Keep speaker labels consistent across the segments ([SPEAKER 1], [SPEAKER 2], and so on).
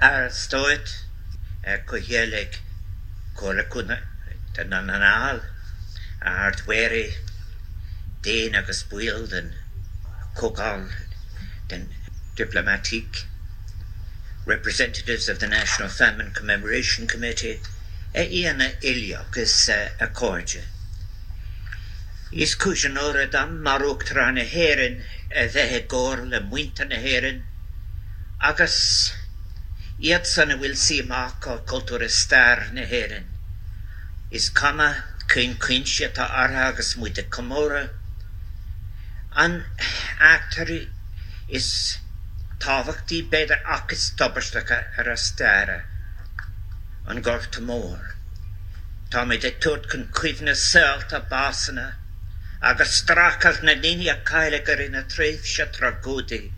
[SPEAKER 1] ar stoid go héleg chola kuna den an ar dweri déin agus buil den diplomatique representatives of the National Famine Commemoration Committee. E ana iliagus a cóide. Is cúsin óra dam marúachtar na héan a eh, bheitthe ggóir le muinte na héan agus Jetsane will see maka kulture sterne heren. Is kana kuin kunche ta arhagas muite komora. An actori is tavakti beder akis toberstaka rastere. An gorf to more. Tá mé de tot kun cuiimhna selt a basana, agus strachas na líine caiile gur ina tréh se tragódaí,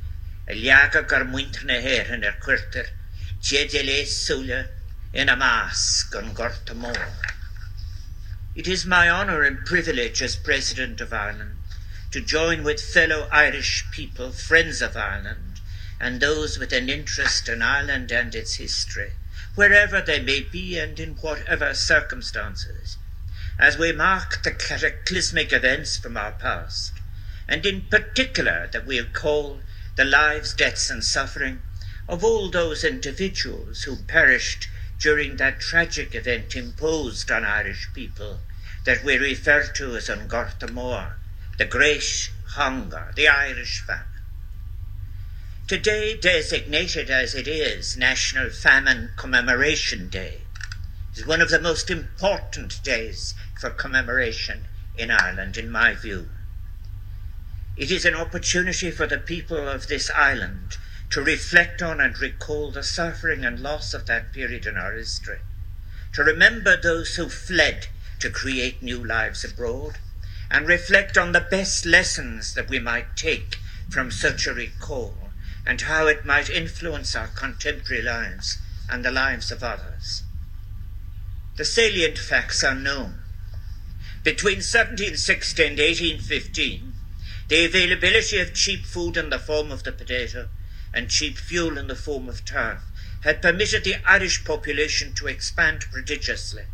[SPEAKER 1] a leaga gur muintre na héan ar cuirtir Jede lééissúle in a mask gon gorta mór. It is my honor and privilege as President of Ireland to join with fellow Irish people, friends of Ireland, and those with an interest in Ireland and its history, wherever they may be and in whatever circumstances, as we mark the cataclysmic events from our past, and in particular that we'll call the lives, deaths, and suffering of all those individuals who perished during that tragic event imposed on Irish people that we refer to as an Gorta Mór, the Great Hunger, the Irish Famine. Today, designated as it is National Famine Commemoration Day, is one of the most important days for commemoration in Ireland, in my view. It is an opportunity for the people of this island to reflect on and recall the suffering and loss of that period in our history, to remember those who fled to create new lives abroad, and reflect on the best lessons that we might take from such a recall and how it might influence our contemporary lives and the lives of others. The salient facts are known. Between 1760 and 1815, the availability of cheap food in the form of the potato and cheap fuel in the form of turf had permitted the Irish population to expand prodigiously.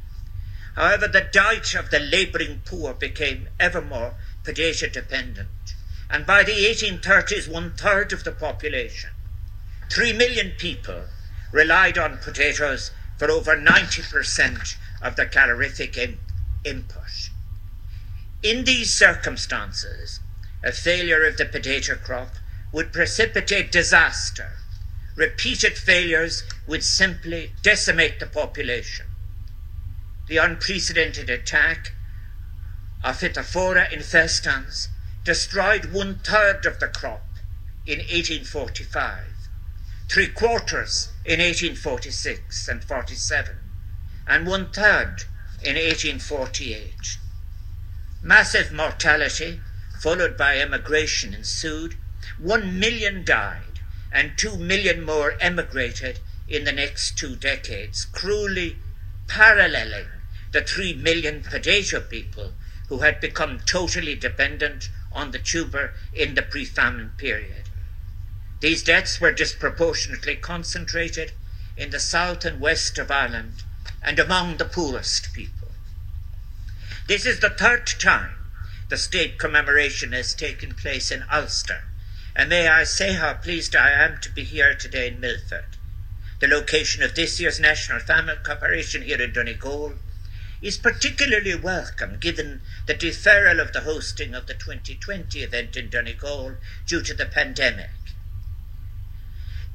[SPEAKER 1] However, the diet of the labouring poor became ever more potato dependent, and by the 1830s, one third of the population, three million people, relied on potatoes for over 90% of the calorific in- input. In these circumstances, a failure of the potato crop would precipitate disaster. Repeated failures would simply decimate the population. The unprecedented attack of Phytophthora infestans destroyed one third of the crop in 1845, three quarters in 1846 and 47, and one third in 1848. Massive mortality, followed by emigration, ensued one million died, and two million more emigrated in the next two decades, cruelly paralleling the three million potato people who had become totally dependent on the tuber in the pre famine period. These deaths were disproportionately concentrated in the south and west of Ireland and among the poorest people. This is the third time the state commemoration has taken place in Ulster and may I say how pleased I am to be here today in Milford. The location of this year's National Famine Commemoration here in Donegal is particularly welcome given the deferral of the hosting of the 2020 event in Donegal due to the pandemic.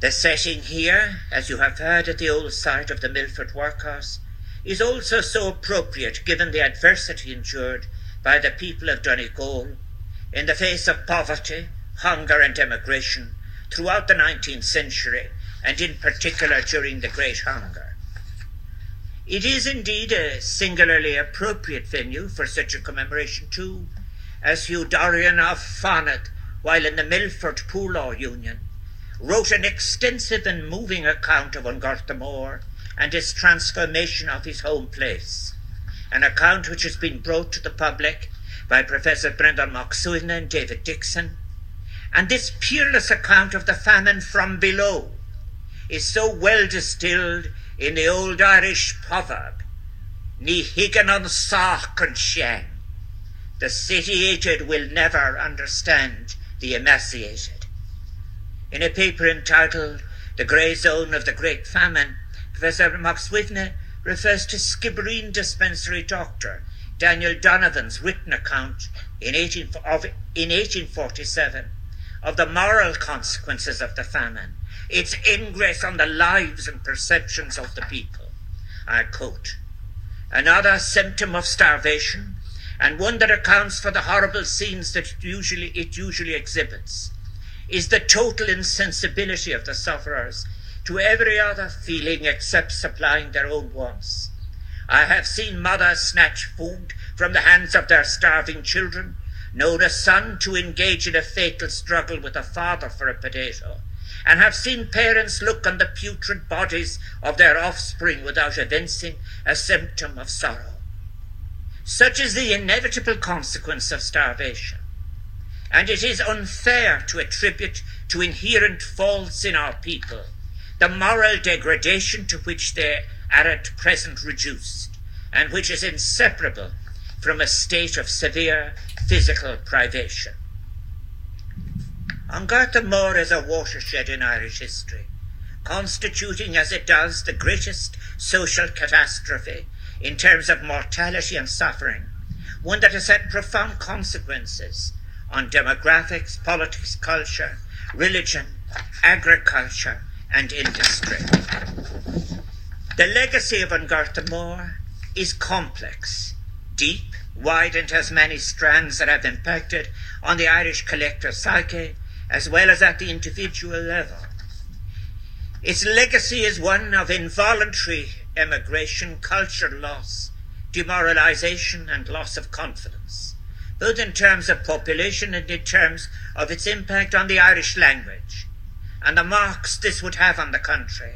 [SPEAKER 1] The setting here, as you have heard at the old site of the Milford Workhouse, is also so appropriate given the adversity endured by the people of Donegal in the face of poverty, hunger and emigration throughout the 19th century, and in particular during the Great Hunger. It is indeed a singularly appropriate venue for such a commemoration too, as Hugh Dorian of Fanad, while in the Milford Poor Law Union, wrote an extensive and moving account of An Gorta Mór and his transformation of his home place, an account which has been brought to the public by Professor Brendan Mac Suibhne and David Dickson, and this peerless account of the famine from below is so well distilled in the old Irish proverb, Ni higan on sark and shen. The city-aged will never understand the emaciated. In a paper entitled The Grey Zone of the Great Famine, Professor Mac Suibhne refers to Skibbereen dispensary doctor Daniel Donovan's written account in, 18, of, in 1847 of the moral consequences of the famine, its ingress on the lives and perceptions of the people. I quote, Another symptom of starvation, and one that accounts for the horrible scenes that it usually, it usually exhibits, is the total insensibility of the sufferers to every other feeling except supplying their own wants. I have seen mothers snatch food from the hands of their starving children, known a son to engage in a fatal struggle with a father for a potato, and have seen parents look on the putrid bodies of their offspring without evincing a symptom of sorrow. Such is the inevitable consequence of starvation, and it is unfair to attribute to inherent faults in our people the moral degradation to which they are at present reduced, and which is inseparable from a state of severe physical privation. An Gorta Mór is a watershed in Irish history, constituting as it does the greatest social catastrophe in terms of mortality and suffering, one that has had profound consequences on demographics, politics, culture, religion, agriculture, and industry. The legacy of An Gorta Mór is complex, deep, wide, and has many strands that have impacted on the Irish collective psyche as well as at the individual level. Its legacy is one of involuntary emigration, culture loss, demoralization, and loss of confidence, both in terms of population and in terms of its impact on the Irish language, and the marks this would have on the country,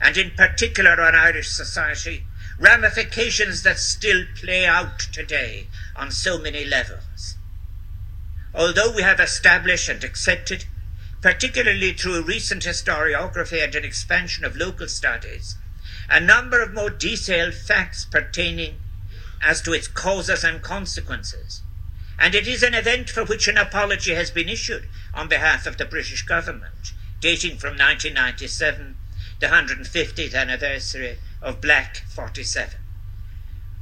[SPEAKER 1] and in particular on Irish society, ramifications that still play out today on so many levels. Although we have established and accepted, particularly through recent historiography and an expansion of local studies, a number of more detailed facts pertaining as to its causes and consequences, and it is an event for which an apology has been issued on behalf of the British government, dating from 1997, the 150th anniversary of Black 47.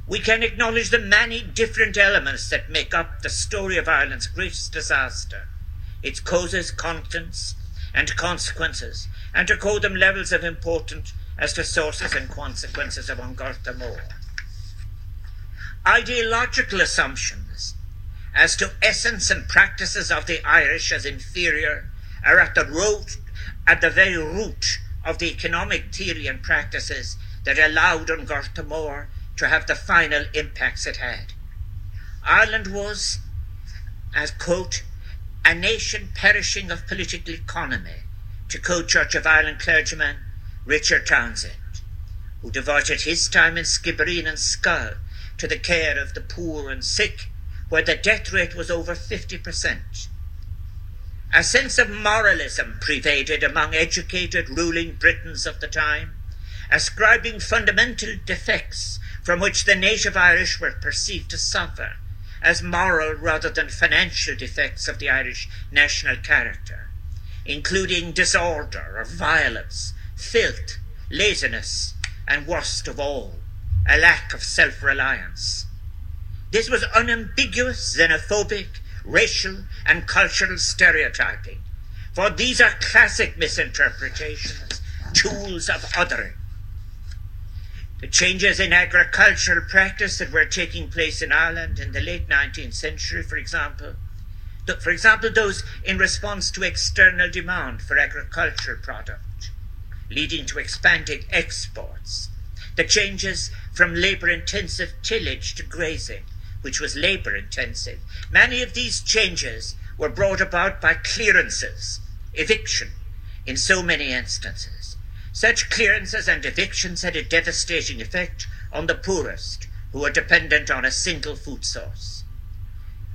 [SPEAKER 1] We can acknowledge the many different elements that make up the story of Ireland's greatest disaster, its causes, contents, and consequences, and to call them levels of importance as to sources and consequences of An Gorta Mór. Ideological assumptions as to essence and practices of the Irish as inferior are at the root at the very root of the economic theory and practices that allowed Gorta to have the final impacts it had. Ireland was, as quote, a nation perishing of political economy, to quote Church of Ireland clergyman Richard Townshend, who devoted his time in Skibbereen and Schull to the care of the poor and sick, where the death rate was over 50%. A sense of moralism pervaded among educated ruling Britons of the time, ascribing fundamental defects from which the native Irish were perceived to suffer as moral rather than financial defects of the Irish national character, including disorder or violence, filth, laziness, and worst of all, a lack of self reliance. This was unambiguous, xenophobic, racial, and cultural stereotyping, for these are classic misinterpretations, tools of othering. The changes in agricultural practice that were taking place in Ireland in the late 19th century, for example, for example, those in response to external demand for agricultural product, leading to expanded exports, the changes from labor intensive tillage to grazing, which was labour intensive. Many of these changes were brought about by clearances, eviction, in so many instances. Such clearances and evictions had a devastating effect on the poorest, who were dependent on a single food source.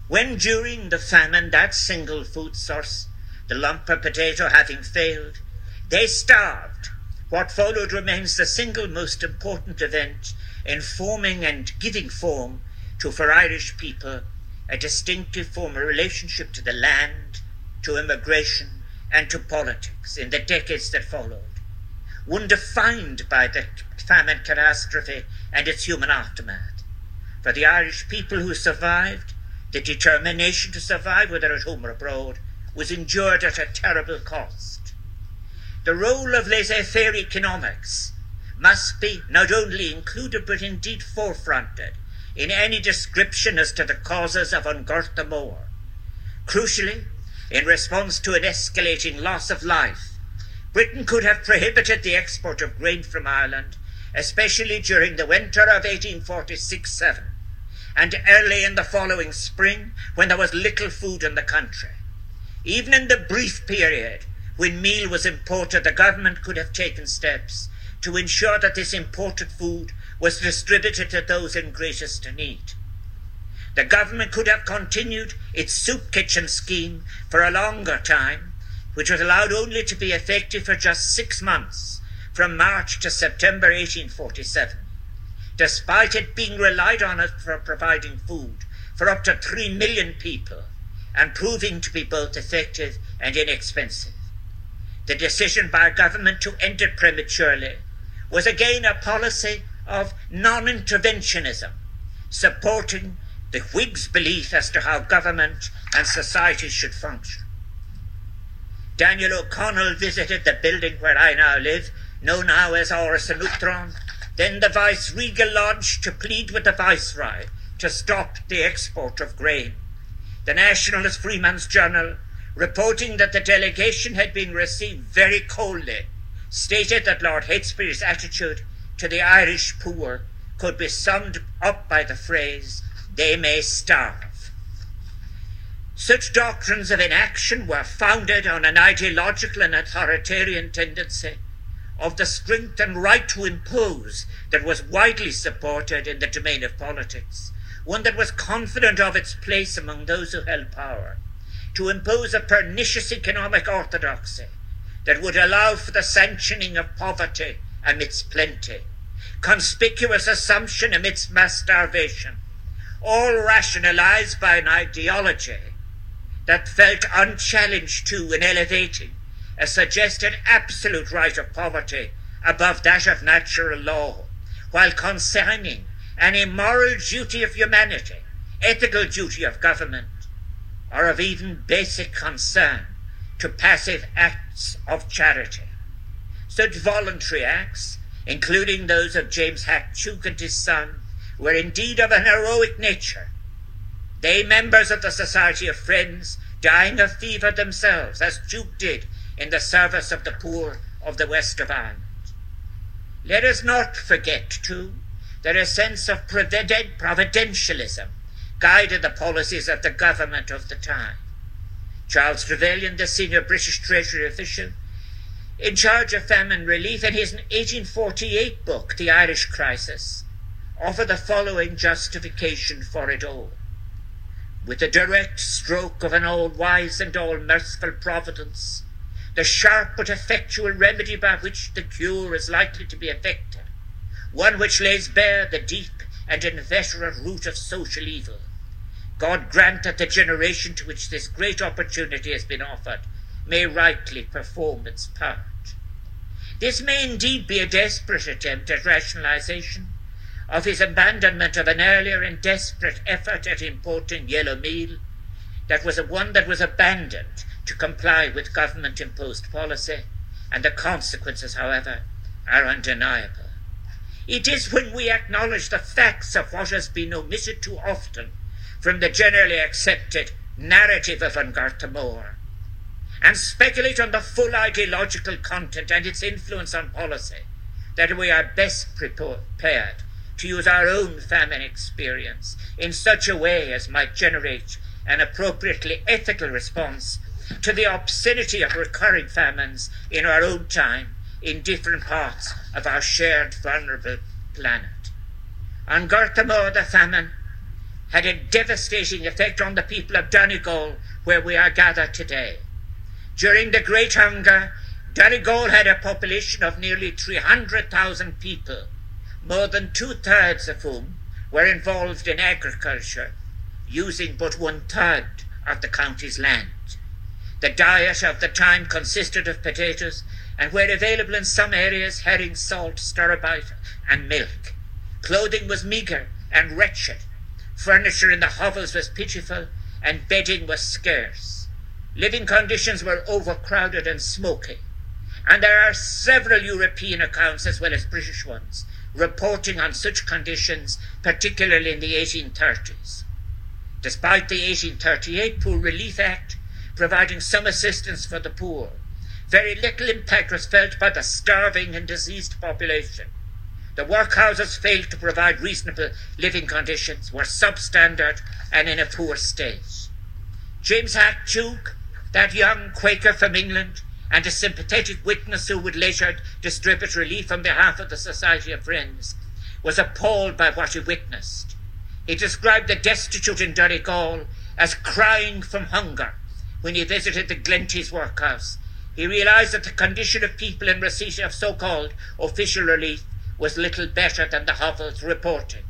[SPEAKER 1] When during the famine that single food source, the lump of potato having failed, they starved, What followed remains the single most important event in forming and giving form to, for Irish people, a distinctive form of relationship to the land, to immigration, and to politics in the decades that followed. One defined by the famine catastrophe and its human aftermath. For the Irish people who survived, the determination to survive, whether at home or abroad, was endured at a terrible cost. The role of laissez faire economics must be not only included but indeed forefronted in any description as to the causes of An Gorta Mór. Crucially, in response to an escalating loss of life, Britain could have prohibited the export of grain from Ireland, especially during the winter of 1846 7, and early in the following spring when there was little food in the country. Even in the brief period when meal was imported, the government could have taken steps to ensure that this imported food was distributed to those in greatest need. The government could have continued its soup kitchen scheme for a longer time, which was allowed only to be effective for just six months, from March to September 1847, despite it being relied on for providing food for up to three million people and proving to be both effective and inexpensive. The decision by government to end it prematurely was again a policy of non interventionism, supporting the Whigs' belief as to how government and society should function. Daniel O'Connell visited the building where I now live, known now as Áras an then the Vice Regal Lodge, to plead with the Viceroy to stop the export of grain. The Nationalist Freeman's Journal, reporting that the delegation had been received very coldly, stated that Lord Heytesbury's attitude to the Irish poor could be summed up by the phrase they may starve. Such doctrines of inaction were founded on an ideological and authoritarian tendency of the strength and right to impose that was widely supported in the domain of politics, one that was confident of its place among those who held power, to impose a pernicious economic orthodoxy that would allow for the sanctioning of poverty amidst plenty, conspicuous assumption amidst mass starvation, all rationalized by an ideology that felt unchallenged to in elevating a suggested absolute right of poverty above that of natural law, while consigning an immoral duty of humanity, ethical duty of government, or of even basic concern to passive acts of charity. Such voluntary acts, including those of James Hack and his son, were indeed of an heroic nature. They, members of the Society of Friends, dying of fever themselves, as Tuke did in the service of the poor of the west of Ireland. Let us not forget, too, that a sense of providentialism guided the policies of the government of the time. Charles Trevelyan, the senior British Treasury official, in charge of famine relief, in his 1848 book, The Irish Crisis, offered the following justification for it all. With the direct stroke of an all wise and all merciful providence, the sharp but effectual remedy by which the cure is likely to be effected, one which lays bare the deep and inveterate root of social evil. God grant that the generation to which this great opportunity has been offered may rightly perform its part. This may indeed be a desperate attempt at rationalization, of his abandonment of an earlier and desperate effort at importing yellow meal, that was one that was abandoned to comply with government imposed policy, and the consequences, however, are undeniable. It is when we acknowledge the facts of what has been omitted too often from the generally accepted narrative of An Gorta Mór and speculate on the full ideological content and its influence on policy that we are best prepared to use our own famine experience in such a way as might generate an appropriately ethical response to the obscenity of recurring famines in our own time in different parts of our shared vulnerable planet. An Gorta the famine had a devastating effect on the people of Donegal, where we are gathered today. During the Great Hunger, Donegal had a population of nearly 300,000 people, more than two-thirds of whom were involved in agriculture, using but one-third of the county's land. The diet of the time consisted of potatoes and where available in some areas herring, salt, stirabout and milk. Clothing was meagre and wretched. Furniture in the hovels was pitiful and bedding was scarce. Living conditions were overcrowded and smoky. And there are several European accounts as well as British ones reporting on such conditions, particularly in the 1830s. Despite the 1838 Poor Relief Act, providing some assistance for the poor. Very little impact was felt by the starving and diseased population. The workhouses failed to provide reasonable living conditions, were substandard and in a poor state. James Hack Tuke, that young Quaker from England, and a sympathetic witness who would later distribute relief on behalf of the Society of Friends, was appalled by what he witnessed. He described the destitute in Donegal as crying from hunger when he visited the Glenties workhouse, he realized that the condition of people in receipt of so-called official relief was little better than the hovels reported.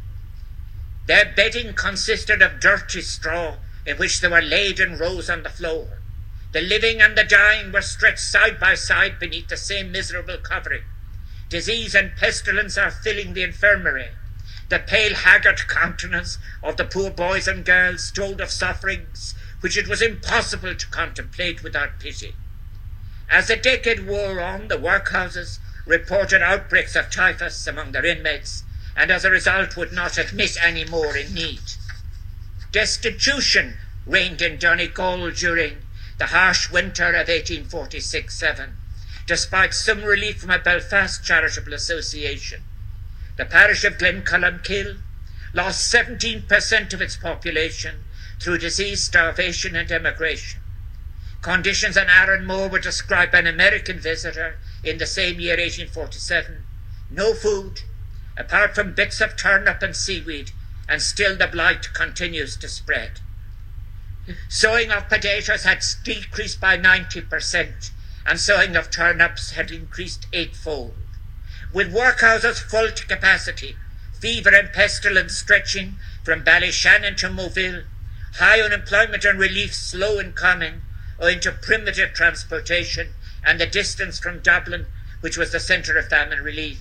[SPEAKER 1] Their bedding consisted of dirty straw in which they were laid in rows on the floor. The living and the dying were stretched side by side beneath the same miserable covering. Disease and pestilence are filling the infirmary. The pale, haggard countenance of the poor boys and girls told of sufferings which it was impossible to contemplate without pity. As the decade wore on, the workhouses reported outbreaks of typhus among their inmates, and as a result would not admit any more in need. Destitution reigned in Donegal during the harsh winter of 1846-7, despite some relief from a Belfast charitable association. The parish of Glencullen lost 17% of its population through disease, starvation, and emigration. Conditions in Arranmore were described by an American visitor in the same year, 1847. No food, apart from bits of turnip and seaweed, and still the blight continues to spread. Sowing of potatoes had decreased by 90%, and sowing of turnips had increased eightfold. With workhouses full to capacity, fever and pestilence stretching from Ballyshannon to Moville, high unemployment and relief slow in coming, owing to primitive transportation and the distance from Dublin, which was the centre of famine relief.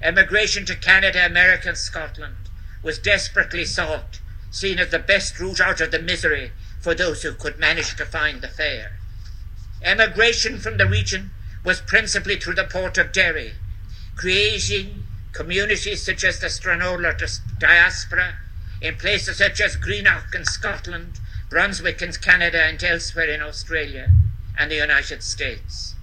[SPEAKER 1] Emigration to Canada, America, and Scotland was desperately sought, seen as the best route out of the misery for those who could manage to find the fare. Emigration from the region was principally through the port of Derry, creating communities such as the Stranorlar diaspora in places such as Greenock in Scotland, Brunswick in Canada, and elsewhere in Australia and the United States.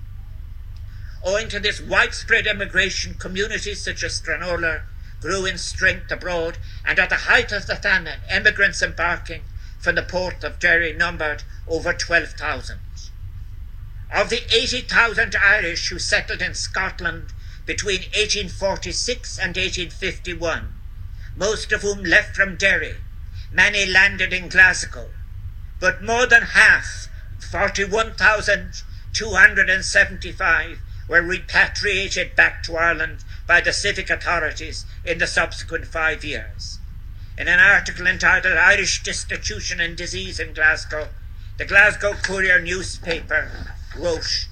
[SPEAKER 1] Owing to this widespread emigration, communities such as Stranorlar grew in strength abroad, and at the height of the famine, emigrants embarking from the port of Derry numbered over 12,000. Of the 80,000 Irish who settled in Scotland between 1846 and 1851, most of whom left from Derry. Many landed in Glasgow, but more than half, 41,275, were repatriated back to Ireland by the civic authorities in the subsequent five years. In an article entitled Irish Destitution and Disease in Glasgow, the Glasgow Courier newspaper wrote,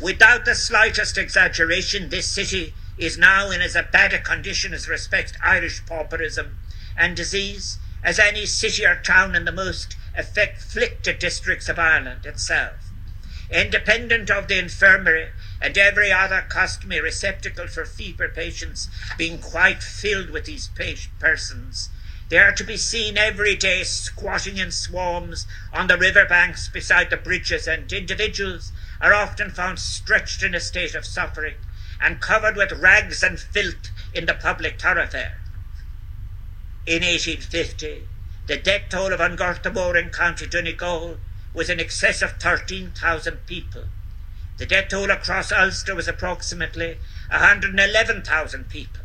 [SPEAKER 1] Without the slightest exaggeration, this city is now in as bad a condition as respects Irish pauperism and disease as any city or town in the most afflicted districts of Ireland itself. Independent of the infirmary and every other customary receptacle for fever patients being quite filled with these persons, they are to be seen every day squatting in swarms on the river banks beside the bridges, and individuals are often found stretched in a state of suffering and covered with rags and filth in the public thoroughfare. In 1850, the death toll of An Gorta Mór in County Donegal was in excess of 13,000 people. The death toll across Ulster was approximately 111,000 people.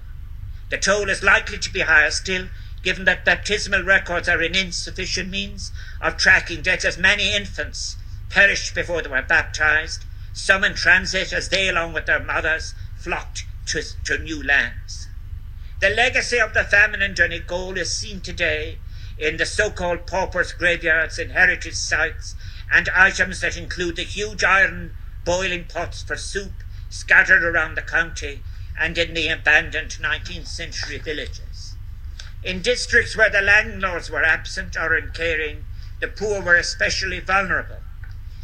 [SPEAKER 1] The toll is likely to be higher still, given that baptismal records are an insufficient means of tracking deaths, as many infants perished before they were baptized, some in transit as they, along with their mothers, flocked to, to new lands. The legacy of the famine in Donegal is seen today in the so-called paupers' graveyards and heritage sites and items that include the huge iron boiling pots for soup scattered around the county and in the abandoned 19th century villages. In districts where the landlords were absent or uncaring, the poor were especially vulnerable.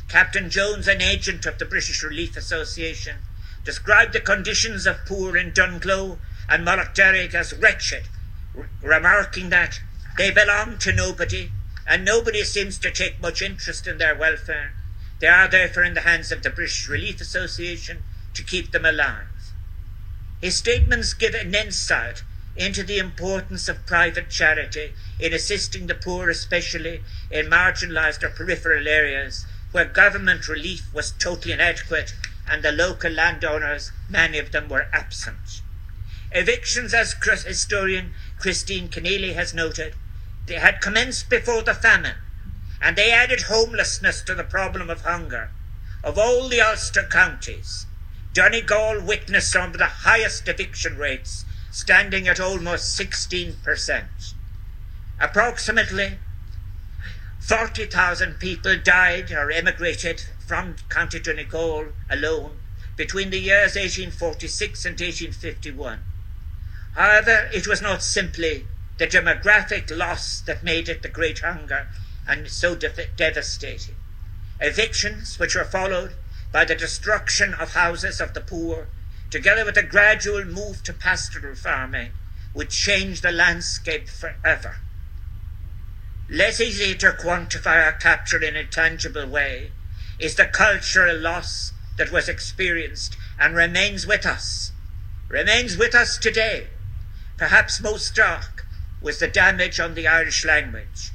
[SPEAKER 1] Captain Jones, an agent of the British Relief Association, described the conditions of poor in Dunglow and Mullaghderrig as wretched, remarking that they belong to nobody and nobody seems to take much interest in their welfare. They are therefore in the hands of the British Relief Association to keep them alive. His statements give an insight into the importance of private charity in assisting the poor, especially in marginalised or peripheral areas where government relief was totally inadequate and the local landowners, many of them, were absent. Evictions, as historian Christine Kinealy has noted, they had commenced before the famine, and they added homelessness to the problem of hunger. Of all the Ulster counties, Donegal witnessed some of the highest eviction rates, standing at almost 16%. Approximately 40,000 people died or emigrated from County Donegal alone between the years 1846 and 1851. However, it was not simply the demographic loss that made it the Great Hunger and so de- devastating. Evictions, which were followed by the destruction of houses of the poor, together with a gradual move to pastoral farming, would change the landscape forever. Less easy to quantify or capture in a tangible way is the cultural loss that was experienced and remains with us, remains with us today. Perhaps most stark was the damage on the Irish language.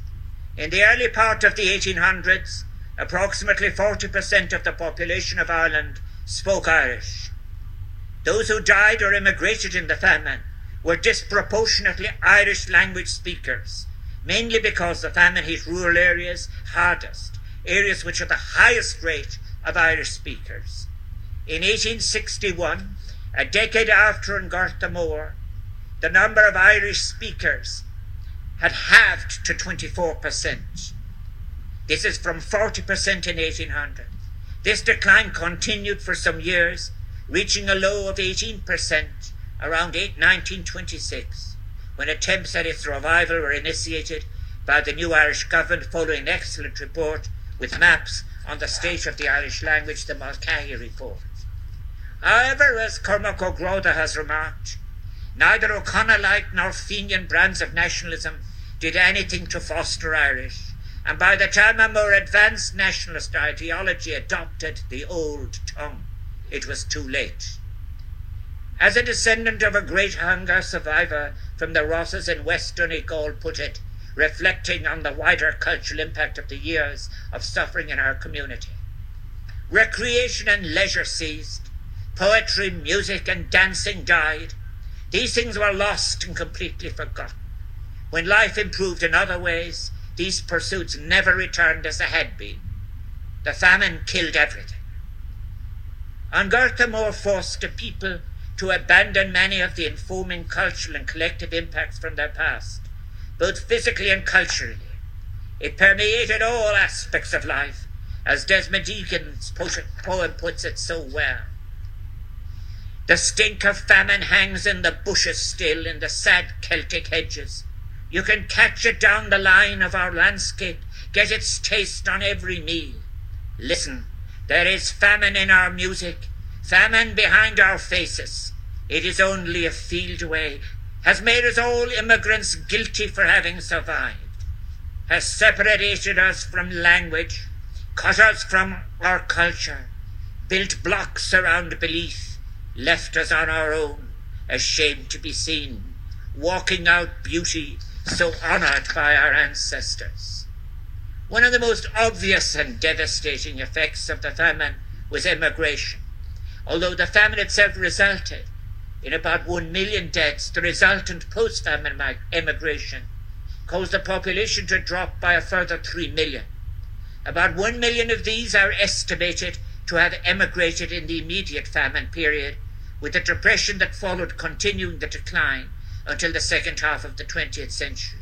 [SPEAKER 1] In the early part of the 1800s, approximately 40% of the population of Ireland spoke Irish. Those who died or immigrated in the famine were disproportionately Irish language speakers, mainly because the famine hit rural areas hardest, areas which are the highest rate of Irish speakers. In 1861, a decade after An Gorta Mór, the number of Irish speakers had halved to 24%. This is from 40% in 1800. This decline continued for some years, reaching a low of 18% around 1926, when attempts at its revival were initiated by the new Irish government following an excellent report with maps on the state of the Irish language, the Mulcahy Report. However, as Cormac O'Grada has remarked, Neither O'Connellite nor Fenian brands of nationalism did anything to foster Irish, and by the time a more advanced nationalist ideology adopted the old tongue, it was too late. As a descendant of a great hunger survivor from the Rosses in Western Donegal put it, reflecting on the wider cultural impact of the years of suffering in our community. Recreation and leisure ceased, poetry, music, and dancing died, these things were lost and completely forgotten. When life improved in other ways, these pursuits never returned as they had been. The famine killed everything. An Gorta forced the people to abandon many of the informing cultural and collective impacts from their past, both physically and culturally. It permeated all aspects of life, as Desmond Egan's poem puts it so well. The stink of famine hangs in the bushes still, in the sad Celtic hedges. You can catch it down the line of our landscape, get its taste on every meal. Listen, there is famine in our music, famine behind our faces. It is only a field away, has made us all immigrants guilty for having survived, has separated us from language, cut us from our culture, built blocks around belief, left us on our own, ashamed to be seen, walking out beauty so honoured by our ancestors. One of the most obvious and devastating effects of the famine was emigration. Although the famine itself resulted in about one million deaths, the resultant post-famine emigration caused the population to drop by a further three million. About one million of these are estimated to have emigrated in the immediate famine period, with the depression that followed continuing the decline until the second half of the 20th century.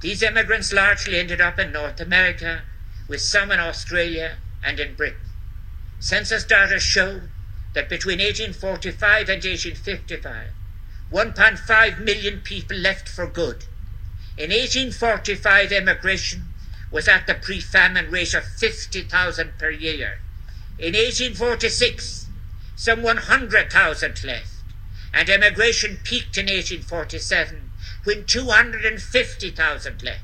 [SPEAKER 1] These immigrants largely ended up in North America, with some in Australia and in Britain. Census data show that between 1845 and 1855, 1.5 million people left for good. In 1845, emigration was at the pre-famine rate of 50,000 per year. In 1846, some 100,000 left, and emigration peaked in 1847 when 250,000 left.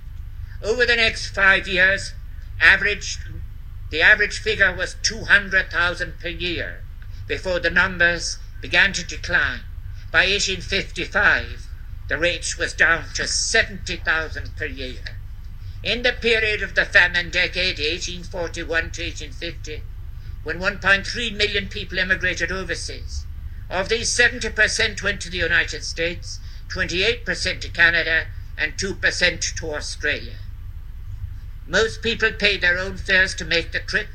[SPEAKER 1] Over the next five years, average, the average figure was 200,000 per year before the numbers began to decline. By 1855, the rate was down to 70,000 per year. In the period of the famine decade, 1841 to 1850, when 1.3 million people emigrated overseas, of these 70% went to the United States, 28% to Canada, and 2% to Australia. Most people paid their own fares to make the trip,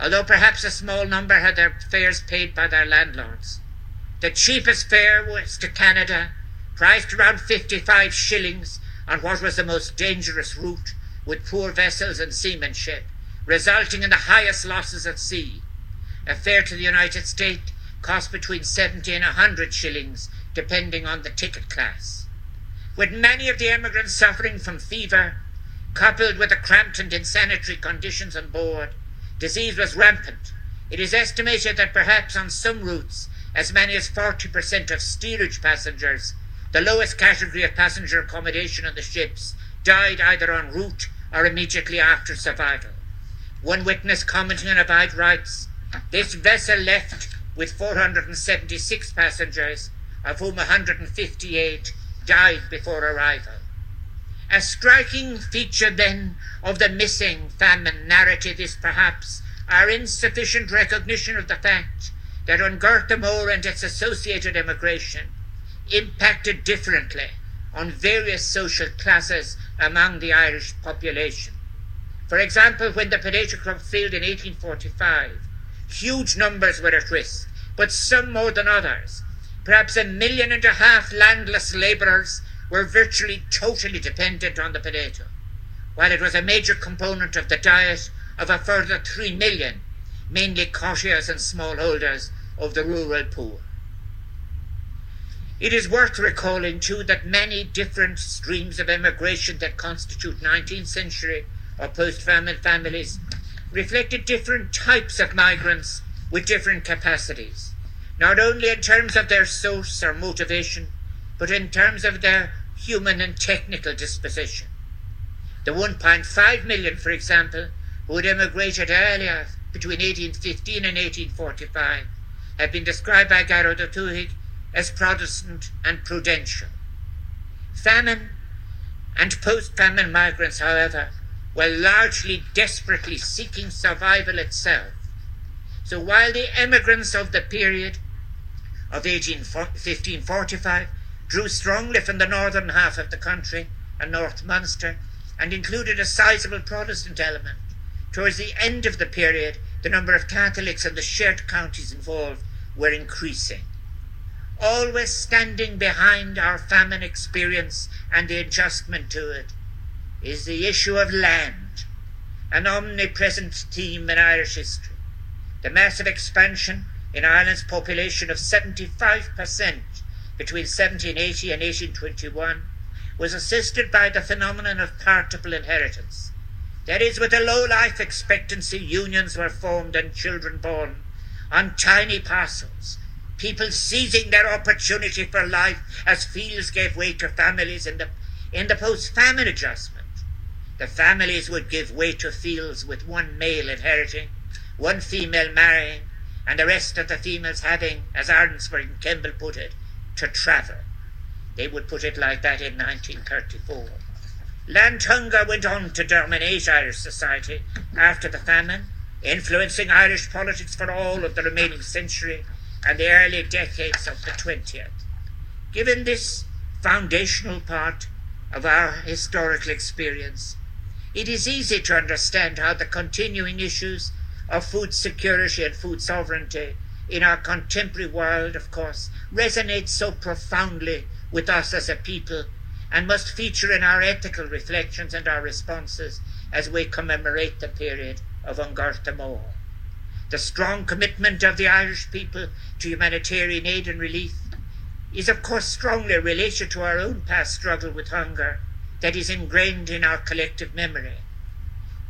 [SPEAKER 1] although perhaps a small number had their fares paid by their landlords. The cheapest fare was to Canada, priced around 55 shillings on what was the most dangerous route, with poor vessels and seamanship, resulting in the highest losses at sea. A fare to the United States cost between 70 and 100 shillings, depending on the ticket class. With many of the emigrants suffering from fever, coupled with the cramped and insanitary conditions on board, disease was rampant. It is estimated that perhaps on some routes as many as 40% of steerage passengers, the lowest category of passenger accommodation on the ships, died either en route or immediately after survival. One witness commenting on Abide writes, This vessel left with 476 passengers, of whom 158 died before arrival. A striking feature then of the missing famine narrative is perhaps our insufficient recognition of the fact that An Gorta Mór and its associated immigration impacted differently on various social classes among the Irish population. For example, when the potato crop failed in 1845, huge numbers were at risk, but some more than others. Perhaps a million and a half landless labourers were virtually totally dependent on the potato, while it was a major component of the diet of a further three million, mainly cottiers and smallholders of the rural poor. It is worth recalling, too, that many different streams of immigration that constitute 19th century or post famine families reflected different types of migrants with different capacities, not only in terms of their source or motivation, but in terms of their human and technical disposition. The 1.5 million, for example, who had emigrated earlier between 1815 and 1845 have been described by Gearóid Ó Tuathaigh as Protestant and prudential. Famine and post-famine migrants, however, were largely desperately seeking survival itself. So while the emigrants of the period of 1545 drew strongly from the northern half of the country and North Munster and included a sizable Protestant element, towards the end of the period the number of Catholics and the shared counties involved were increasing. Always standing behind our famine experience and the adjustment to it is the issue of land, an omnipresent theme in Irish history. The massive expansion in Ireland's population of 75% between 1780 and 1821 was assisted by the phenomenon of partible inheritance that is, with a low life expectancy, unions were formed and children born on tiny parcels. People seizing their opportunity for life as fields gave way to families in the, in the post-famine adjustment. The families would give way to fields with one male inheriting, one female marrying, and the rest of the females having, as Arensberg and Kimball put it, to travel. They would put it like that in 1934. Land hunger went on to dominate Irish society after the famine, influencing Irish politics for all of the remaining century and the early decades of the 20th. Given this foundational part of our historical experience, it is easy to understand how the continuing issues of food security and food sovereignty in our contemporary world, of course, resonates so profoundly with us as a people and must feature in our ethical reflections and our responses as we commemorate the period of An Gorta Mór. The strong commitment of the Irish people to humanitarian aid and relief is, of course, strongly related to our own past struggle with hunger that is ingrained in our collective memory.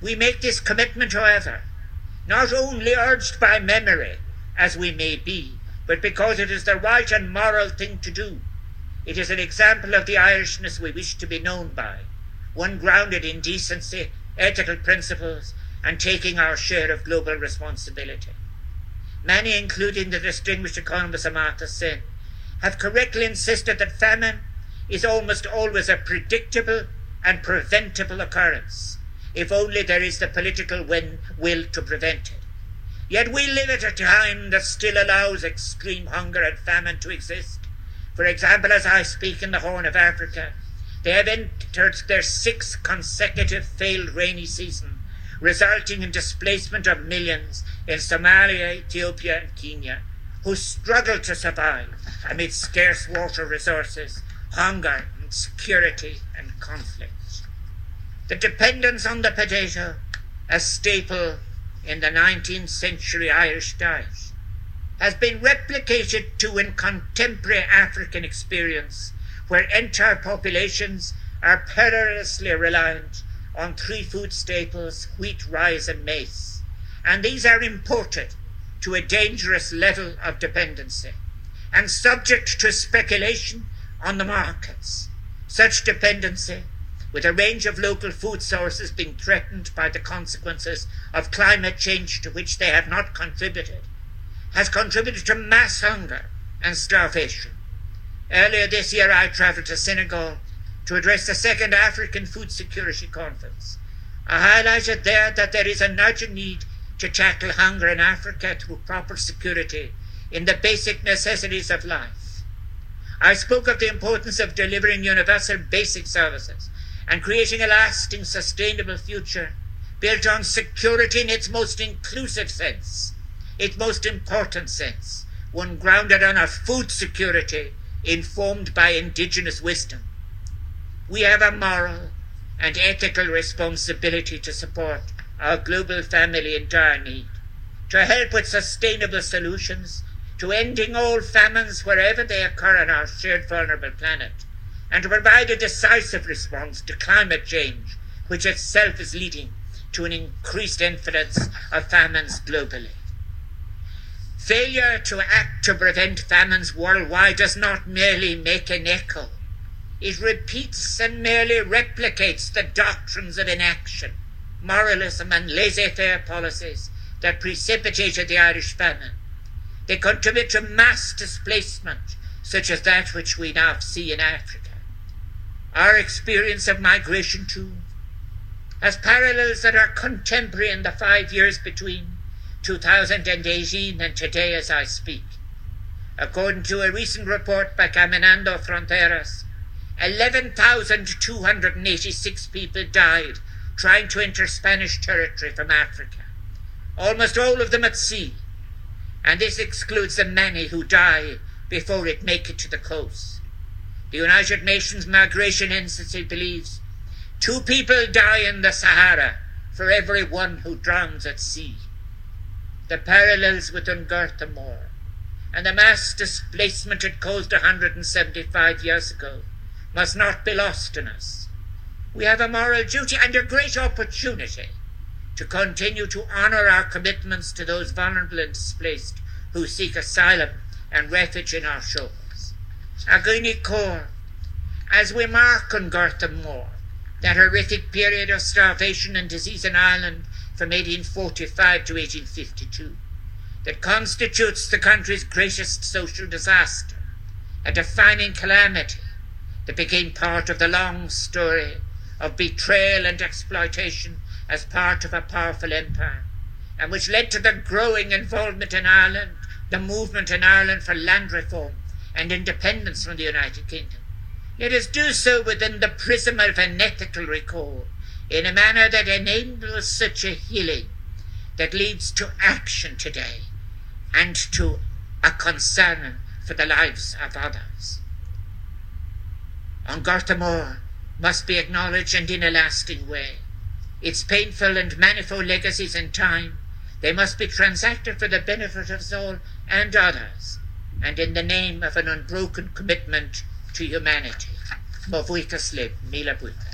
[SPEAKER 1] We make this commitment, however, not only urged by memory, as we may be, but because it is the right and moral thing to do. It is an example of the Irishness we wish to be known by, one grounded in decency, ethical principles, and taking our share of global responsibility. Many, including the distinguished economist Amartya Sen, have correctly insisted that famine is almost always a predictable and preventable occurrence, if only there is the political will to prevent it. Yet we live at a time that still allows extreme hunger and famine to exist. For example, as I speak in the Horn of Africa, they have entered their sixth consecutive failed rainy season, resulting in displacement of millions in Somalia, Ethiopia, and Kenya, who struggle to survive amid scarce water resources, hunger, insecurity, and conflict. The dependence on the potato, a staple in the 19th century Irish diet, has been replicated too in contemporary African experience, where entire populations are perilously reliant on three food staples wheat, rice, and maize, and these are imported to a dangerous level of dependency and subject to speculation on the markets. Such dependency with a range of local food sources being threatened by the consequences of climate change to which they have not contributed, has contributed to mass hunger and starvation. Earlier this year, I travelled to Senegal to address the second African Food Security Conference. I highlighted there that there is an urgent need to tackle hunger in Africa through proper security in the basic necessities of life. I spoke of the importance of delivering universal basic services and creating a lasting, sustainable future built on security in its most inclusive sense, its most important sense, one grounded on our food security informed by indigenous wisdom. We have a moral and ethical responsibility to support our global family in dire need, to help with sustainable solutions to ending all famines wherever they occur on our shared vulnerable planet, and to provide a decisive response to climate change, which itself is leading to an increased incidence of famines globally. Failure to act to prevent famines worldwide does not merely make an echo. It repeats and merely replicates the doctrines of inaction, moralism, and laissez faire policies that precipitated the Irish famine. They contribute to mass displacement, such as that which we now see in Africa. Our experience of migration, too, has parallels that are contemporary in the five years between 2018 and today as I speak. According to a recent report by Caminando Fronteras, 11,286 people died trying to enter Spanish territory from Africa, almost all of them at sea, and this excludes the many who die before it make it to the coast. The United Nations Migration Institute believes two people die in the Sahara for every one who drowns at sea. The parallels with An Gorta Mór and the mass displacement it caused 175 years ago must not be lost on us. We have a moral duty and a great opportunity to continue to honour our commitments to those vulnerable and displaced who seek asylum and refuge in our shores. Agreeny Core, as we mark An Gorta Mór, that horrific period of starvation and disease in Ireland from 1845 to 1852, that constitutes the country's greatest social disaster, a defining calamity that became part of the long story of betrayal and exploitation as part of a powerful empire, and which led to the growing involvement in Ireland, the movement in Ireland for land reform, and independence from the United Kingdom. Let us do so within the prism of an ethical recall, in a manner that enables such a healing, that leads to action today and to a concern for the lives of others. An Gorta Mór must be acknowledged and in a lasting way. Its painful and manifold legacies in time, they must be transacted for the benefit of us all and others, and in the name of an unbroken commitment to humanity. Mo Mila Buika.